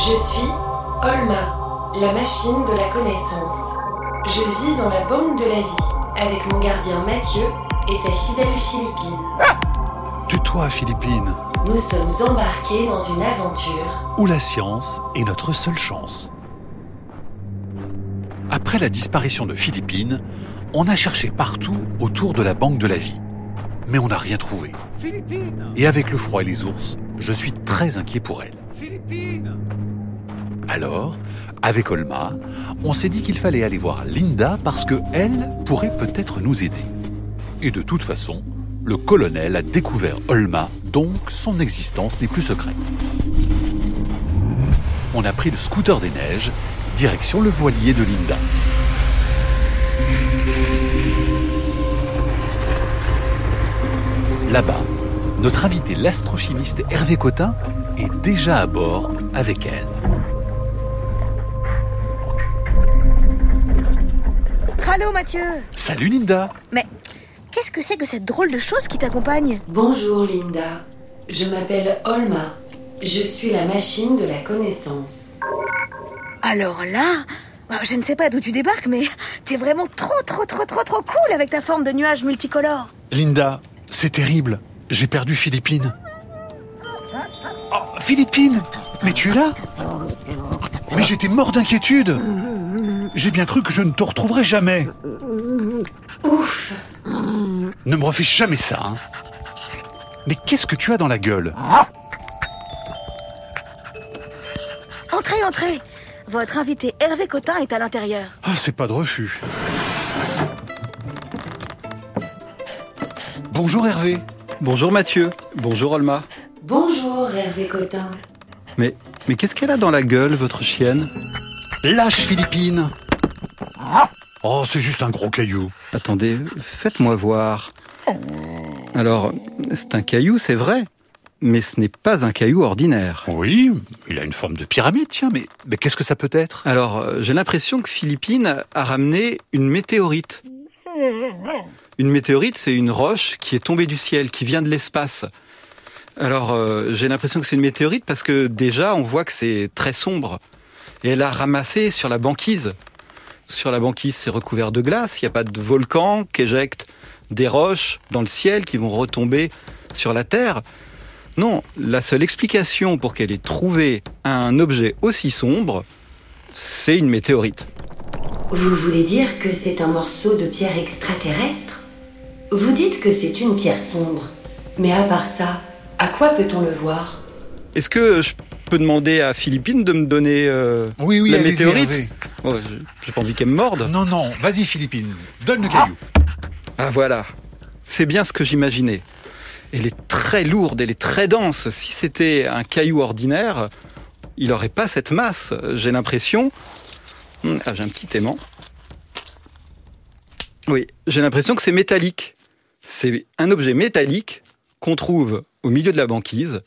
Je suis Olma, la machine de la connaissance. Je vis dans la banque de la vie avec mon gardien Mathieu et sa fidèle Philippine. Tais-toi, Philippine. Nous sommes embarqués dans une aventure Où la science est notre seule chance. Après la disparition de Philippine, on a cherché partout autour de la banque de la vie. Mais on n'a rien trouvé. Philippine Et avec le froid et les ours, je suis très inquiet pour elle. Philippine Alors, avec Olma, on s'est dit qu'il fallait aller voir Linda parce que elle pourrait peut-être nous aider. Et de toute façon, le colonel a découvert Olma, donc son existence n'est plus secrète. On a pris le scooter des neiges, direction le voilier de Linda. Là-bas, notre invité l'astrochimiste Hervé Cotin est déjà à bord avec elle. Allô Mathieu Salut Linda Mais qu'est-ce que c'est que cette drôle de chose qui t'accompagne? Bonjour Linda, je m'appelle Olma. Je suis la machine de la connaissance. Alors là, bah, je ne sais pas d'où tu débarques, mais t'es vraiment trop trop trop trop trop cool avec ta forme de nuage multicolore. Linda, c'est terrible. J'ai perdu Philippine. Oh, Philippine Mais tu es là? Mais j'étais mort d'inquiétude J'ai bien cru que je ne te retrouverais jamais. Ouf Ne me refais jamais ça, hein. Mais qu'est-ce que tu as dans la gueule? Entrez, entrez Votre invité Hervé Cotin est à l'intérieur. Ah, c'est pas de refus. Bonjour Hervé. Bonjour Mathieu, bonjour Olma. Bonjour Hervé Cotin. Mais, mais qu'est-ce qu'elle a dans la gueule, votre chienne? Lâche Philippine. Oh, c'est juste un gros caillou. Attendez, faites-moi voir. Alors, c'est un caillou, c'est vrai, mais ce n'est pas un caillou ordinaire. Oui, il a une forme de pyramide, tiens, mais, mais qu'est-ce que ça peut être? Alors, euh, j'ai l'impression que Philippine a ramené une météorite. Une météorite, c'est une roche qui est tombée du ciel, qui vient de l'espace. Alors, euh, j'ai l'impression que c'est une météorite parce que déjà, on voit que c'est très sombre. Et elle a ramassé sur la banquise. Sur la banquise, c'est recouvert de glace. Il n'y a pas de volcan qui éjecte des roches dans le ciel qui vont retomber sur la Terre. Non, la seule explication pour qu'elle ait trouvé un objet aussi sombre, c'est une météorite. Vous voulez dire que c'est un morceau de pierre extraterrestre? Vous dites que c'est une pierre sombre. Mais à part ça, à quoi peut-on le voir? Est-ce que je peux demander à Philippine de me donner euh, Oui, oui, la météorite? Oh, j'ai- pas envie qu'elle me morde. Non, non, vas-y Philippine, donne le caillou. Ah voilà, c'est bien ce que j'imaginais. Elle est très lourde, elle est très dense. Si c'était un caillou ordinaire, il n'aurait pas cette masse. J'ai l'impression. Hmm, Ah, j'ai un petit aimant. Oui, j'ai l'impression que c'est métallique. C'est un objet métallique qu'on trouve au milieu de la banquise.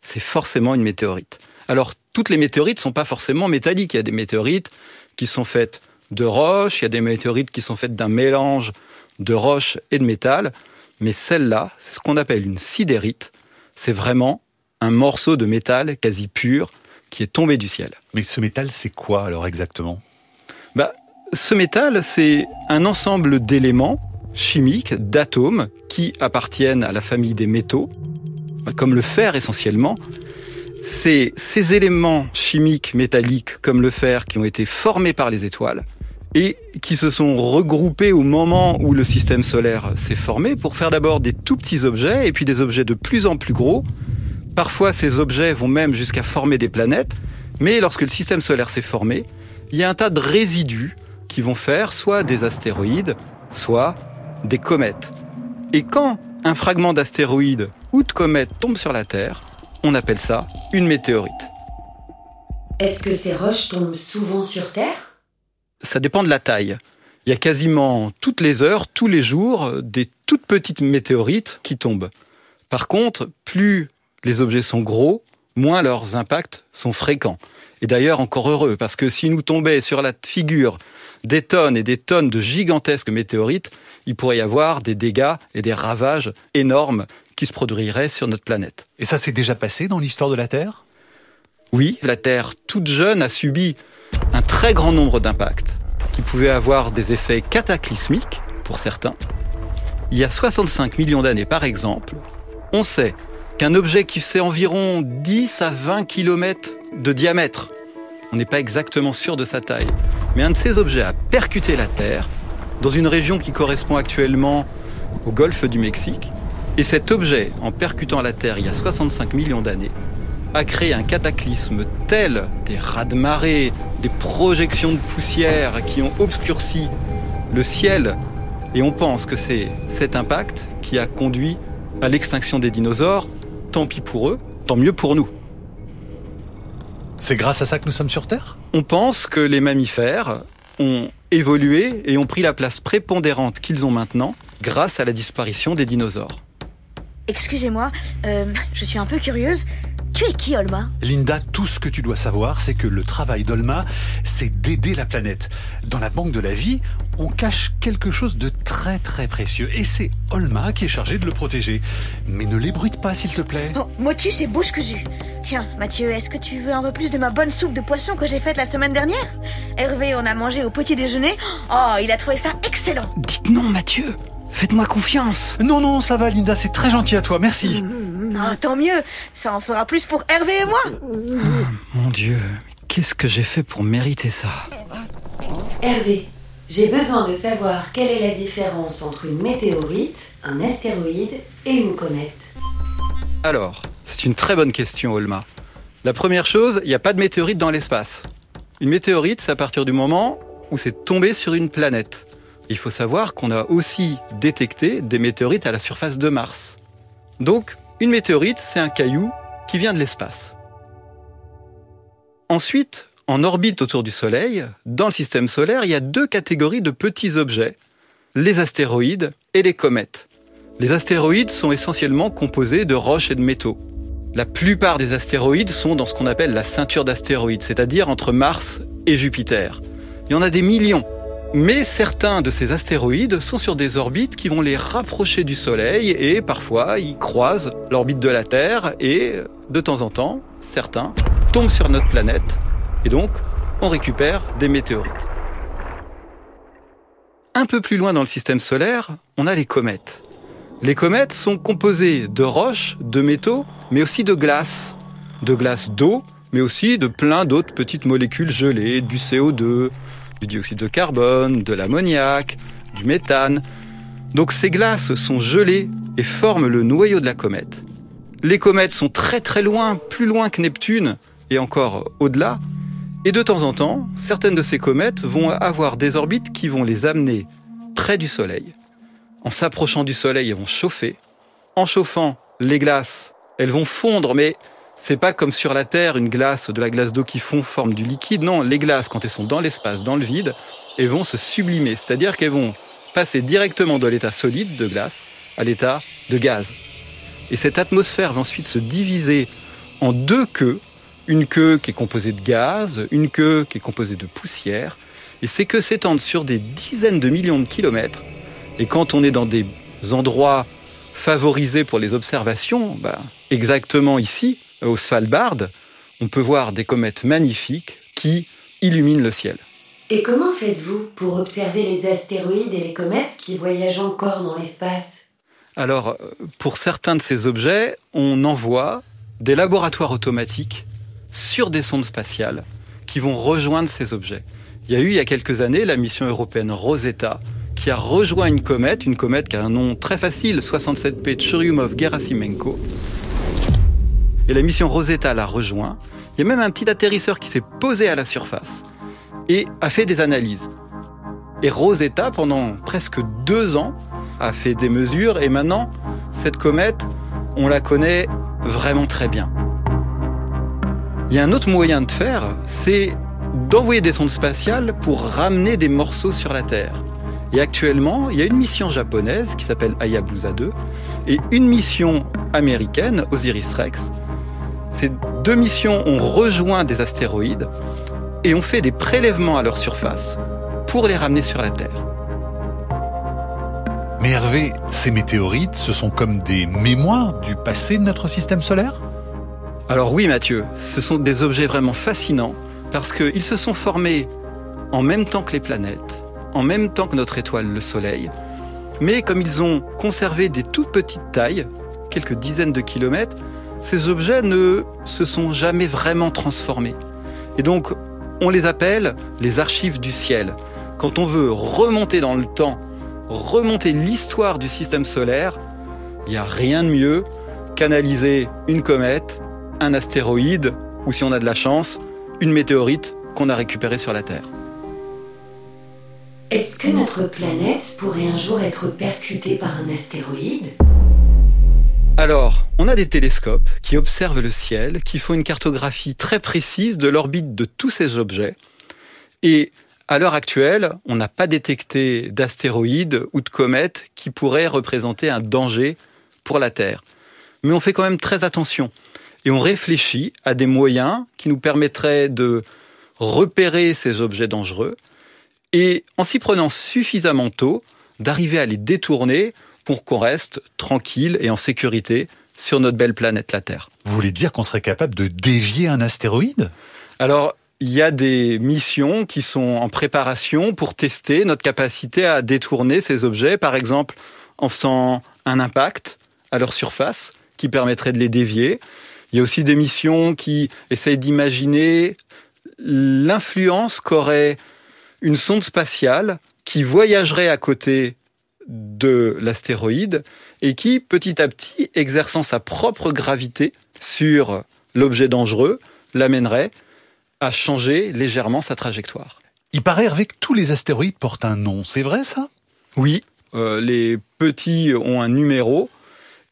C'est forcément une météorite. Alors, toutes les météorites ne sont pas forcément métalliques. Il y a des météorites qui sont faites de roches, il y a des météorites qui sont faites d'un mélange de roches et de métal. Mais celle-là, c'est ce qu'on appelle une sidérite. C'est vraiment un morceau de métal quasi pur qui est tombé du ciel. Mais ce métal, c'est quoi alors exactement? Bah, ce métal, c'est un ensemble d'éléments chimiques, d'atomes, qui appartiennent à la famille des métaux, comme le fer essentiellement. C'est ces éléments chimiques métalliques, comme le fer, qui ont été formés par les étoiles et qui se sont regroupés au moment où le système solaire s'est formé pour faire d'abord des tout petits objets et puis des objets de plus en plus gros. Parfois, ces objets vont même jusqu'à former des planètes, mais lorsque le système solaire s'est formé, il y a un tas de résidus qui vont faire soit des astéroïdes, soit des comètes. Et quand un fragment d'astéroïde ou de comète tombe sur la Terre, on appelle ça une météorite. Est-ce que ces roches tombent souvent sur Terre? Ça dépend de la taille. Il y a quasiment toutes les heures, tous les jours, des toutes petites météorites qui tombent. Par contre, plus les objets sont gros, moins leurs impacts sont fréquents. Et d'ailleurs, encore heureux, parce que si nous tombaient sur la figure des tonnes et des tonnes de gigantesques météorites, il pourrait y avoir des dégâts et des ravages énormes qui se produiraient sur notre planète. Et ça s'est déjà passé dans l'histoire de la Terre? Oui, la Terre toute jeune a subi un très grand nombre d'impacts qui pouvaient avoir des effets cataclysmiques pour certains. Il y a 65 millions d'années par exemple, on sait qu'un objet qui fait environ 10 à 20 km de diamètre, on n'est pas exactement sûr de sa taille, mais un de ces objets a percuté la Terre dans une région qui correspond actuellement au golfe du Mexique. Et cet objet, en percutant la Terre il y a 65 millions d'années, a créé un cataclysme tel, des raz-de-marée, des projections de poussière qui ont obscurci le ciel. Et on pense que c'est cet impact qui a conduit à l'extinction des dinosaures. Tant pis pour eux, tant mieux pour nous. C'est grâce à ça que nous sommes sur Terre? On pense que les mammifères ont évolué et ont pris la place prépondérante qu'ils ont maintenant grâce à la disparition des dinosaures. Excusez-moi, euh, je suis un peu curieuse. Tu es qui, Olma? Linda, tout ce que tu dois savoir, c'est que le travail d'Olma, c'est d'aider la planète. Dans la banque de la vie, on cache quelque chose de très très précieux. Et c'est Olma qui est chargée de le protéger. Mais ne l'ébruite pas, s'il te plaît. Oh, motus et bouche cousue. Tiens, Mathieu, est-ce que tu veux un peu plus de ma bonne soupe de poisson que j'ai faite la semaine dernière? Hervé, on a mangé au petit déjeuner. Oh, il a trouvé ça excellent. Dites non, Mathieu. Faites-moi confiance. Non, non, ça va, Linda, c'est très gentil à toi, merci. Ah, tant mieux. Ça en fera plus pour Hervé et moi. Mon Dieu, qu'est-ce que j'ai fait pour mériter ça Hervé, j'ai besoin de savoir quelle est la différence entre une météorite, un astéroïde et une comète. Alors, c'est une très bonne question, Olma. La première chose, il n'y a pas de météorite dans l'espace. Une météorite, c'est à partir du moment où c'est tombé sur une planète. Il faut savoir qu'on a aussi détecté des météorites à la surface de Mars. Donc, une météorite, c'est un caillou qui vient de l'espace. Ensuite, en orbite autour du Soleil, dans le système solaire, il y a deux catégories de petits objets, les astéroïdes et les comètes. Les astéroïdes sont essentiellement composés de roches et de métaux. La plupart des astéroïdes sont dans ce qu'on appelle la ceinture d'astéroïdes, c'est-à-dire entre Mars et Jupiter. Il y en a des millions. Mais certains de ces astéroïdes sont sur des orbites qui vont les rapprocher du Soleil et parfois ils croisent l'orbite de la Terre et de temps en temps, certains tombent sur notre planète et donc on récupère des météorites. Un peu plus loin dans le système solaire, on a les comètes. Les comètes sont composées de roches, de métaux, mais aussi de glace. De glace d'eau, mais aussi de plein d'autres petites molécules gelées, du CO2, du dioxyde de carbone, de l'ammoniac, du méthane. Donc ces glaces sont gelées et forment le noyau de la comète. Les comètes sont très très loin, plus loin que Neptune, et encore au-delà. Et de temps en temps, certaines de ces comètes vont avoir des orbites qui vont les amener près du Soleil. En s'approchant du Soleil, elles vont chauffer. En chauffant, les glaces, elles vont fondre, mais c'est pas comme sur la Terre, une glace, de la glace d'eau qui fond forme du liquide. Non, les glaces, quand elles sont dans l'espace, dans le vide, elles vont se sublimer. C'est-à-dire qu'elles vont passer directement de l'état solide de glace à l'état de gaz. Et cette atmosphère va ensuite se diviser en deux queues. Une queue qui est composée de gaz, une queue qui est composée de poussière. Et ces queues s'étendent sur des dizaines de millions de kilomètres. Et quand on est dans des endroits favorisés pour les observations, bah, exactement ici, au Svalbard, on peut voir des comètes magnifiques qui illuminent le ciel. Et comment faites-vous pour observer les astéroïdes et les comètes qui voyagent encore dans l'espace? Alors, pour certains de ces objets, on envoie des laboratoires automatiques sur des sondes spatiales qui vont rejoindre ces objets. Il y a eu il y a quelques années la mission européenne Rosetta qui a rejoint une comète, une comète qui a un nom très facile, 67P Churyumov-Gerasimenko. Et la mission Rosetta l'a rejoint. Il y a même un petit atterrisseur qui s'est posé à la surface et a fait des analyses. Et Rosetta, pendant presque deux ans, a fait des mesures et maintenant, cette comète, on la connaît vraiment très bien. Il y a un autre moyen de faire, c'est d'envoyer des sondes spatiales pour ramener des morceaux sur la Terre. Et actuellement, il y a une mission japonaise qui s'appelle Hayabusa 2 et une mission américaine, Osiris Rex. Ces deux missions ont rejoint des astéroïdes et ont fait des prélèvements à leur surface pour les ramener sur la Terre. Mais Hervé, ces météorites, ce sont comme des mémoires du passé de notre système solaire? Alors oui Mathieu, ce sont des objets vraiment fascinants parce qu'ils se sont formés en même temps que les planètes, en même temps que notre étoile, le Soleil, mais comme ils ont conservé des toutes petites tailles, quelques dizaines de kilomètres, ces objets ne se sont jamais vraiment transformés. Et donc, on les appelle les archives du ciel. Quand on veut remonter dans le temps, remonter l'histoire du système solaire, il n'y a rien de mieux qu'analyser une comète, un astéroïde, ou si on a de la chance, une météorite qu'on a récupérée sur la Terre. Est-ce que notre planète pourrait un jour être percutée par un astéroïde? Alors, on a des télescopes qui observent le ciel, qui font une cartographie très précise de l'orbite de tous ces objets. Et à l'heure actuelle, on n'a pas détecté d'astéroïdes ou de comètes qui pourraient représenter un danger pour la Terre. Mais on fait quand même très attention. Et on réfléchit à des moyens qui nous permettraient de repérer ces objets dangereux et en s'y prenant suffisamment tôt, d'arriver à les détourner pour qu'on reste tranquille et en sécurité sur notre belle planète la Terre. Vous voulez dire qu'on serait capable de dévier un astéroïde? Alors, il y a des missions qui sont en préparation pour tester notre capacité à détourner ces objets, par exemple en faisant un impact à leur surface qui permettrait de les dévier. Il y a aussi des missions qui essayent d'imaginer l'influence qu'aurait une sonde spatiale qui voyagerait à côté de l'astéroïde et qui, petit à petit, exerçant sa propre gravité sur l'objet dangereux, l'amènerait à changer légèrement sa trajectoire. Il paraît, Hervé, que tous les astéroïdes portent un nom. C'est vrai, ça? Oui. Euh, les petits ont un numéro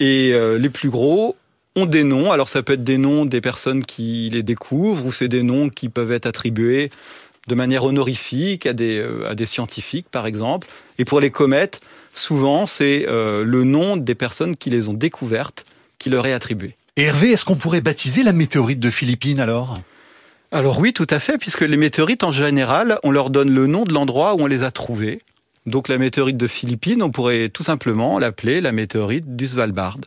et euh, les plus gros ont des noms. Alors ça peut être des noms des personnes qui les découvrent ou c'est des noms qui peuvent être attribués de manière honorifique à des, euh, à des scientifiques, par exemple. Et pour les comètes, souvent, c'est euh, le nom des personnes qui les ont découvertes qui leur est attribué. Hervé, est-ce qu'on pourrait baptiser la météorite de Philippines alors? Alors oui, tout à fait, puisque les météorites, en général, on leur donne le nom de l'endroit où on les a trouvées. Donc la météorite de Philippines, on pourrait tout simplement l'appeler la météorite du Svalbard.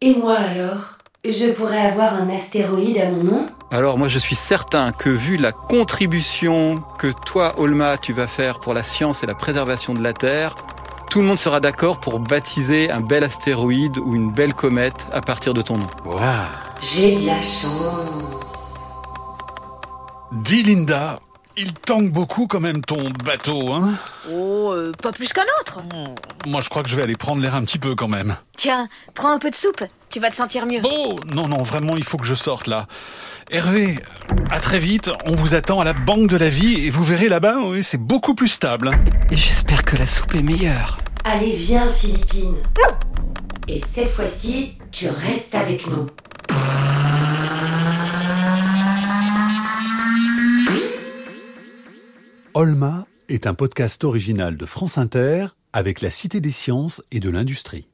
Et moi alors? Je pourrais avoir un astéroïde à mon nom? Alors moi je suis certain que vu la contribution que toi Olma tu vas faire pour la science et la préservation de la Terre, tout le monde sera d'accord pour baptiser un bel astéroïde ou une belle comète à partir de ton nom. Wow. J'ai de la chance. Dis Linda, il tangue beaucoup quand même ton bateau, hein? Oh, euh, pas plus qu'un autre. Moi je crois que je vais aller prendre l'air un petit peu quand même. Tiens, prends un peu de soupe, tu vas te sentir mieux. Oh non, non, vraiment il faut que je sorte là. Hervé, à très vite, on vous attend à la Banque de la Vie et vous verrez là-bas, oui, c'est beaucoup plus stable. Et j'espère que la soupe est meilleure. Allez, viens, Philippine. Et cette fois-ci, tu restes avec nous. Olma est un podcast original de France Inter avec la Cité des sciences et de l'industrie.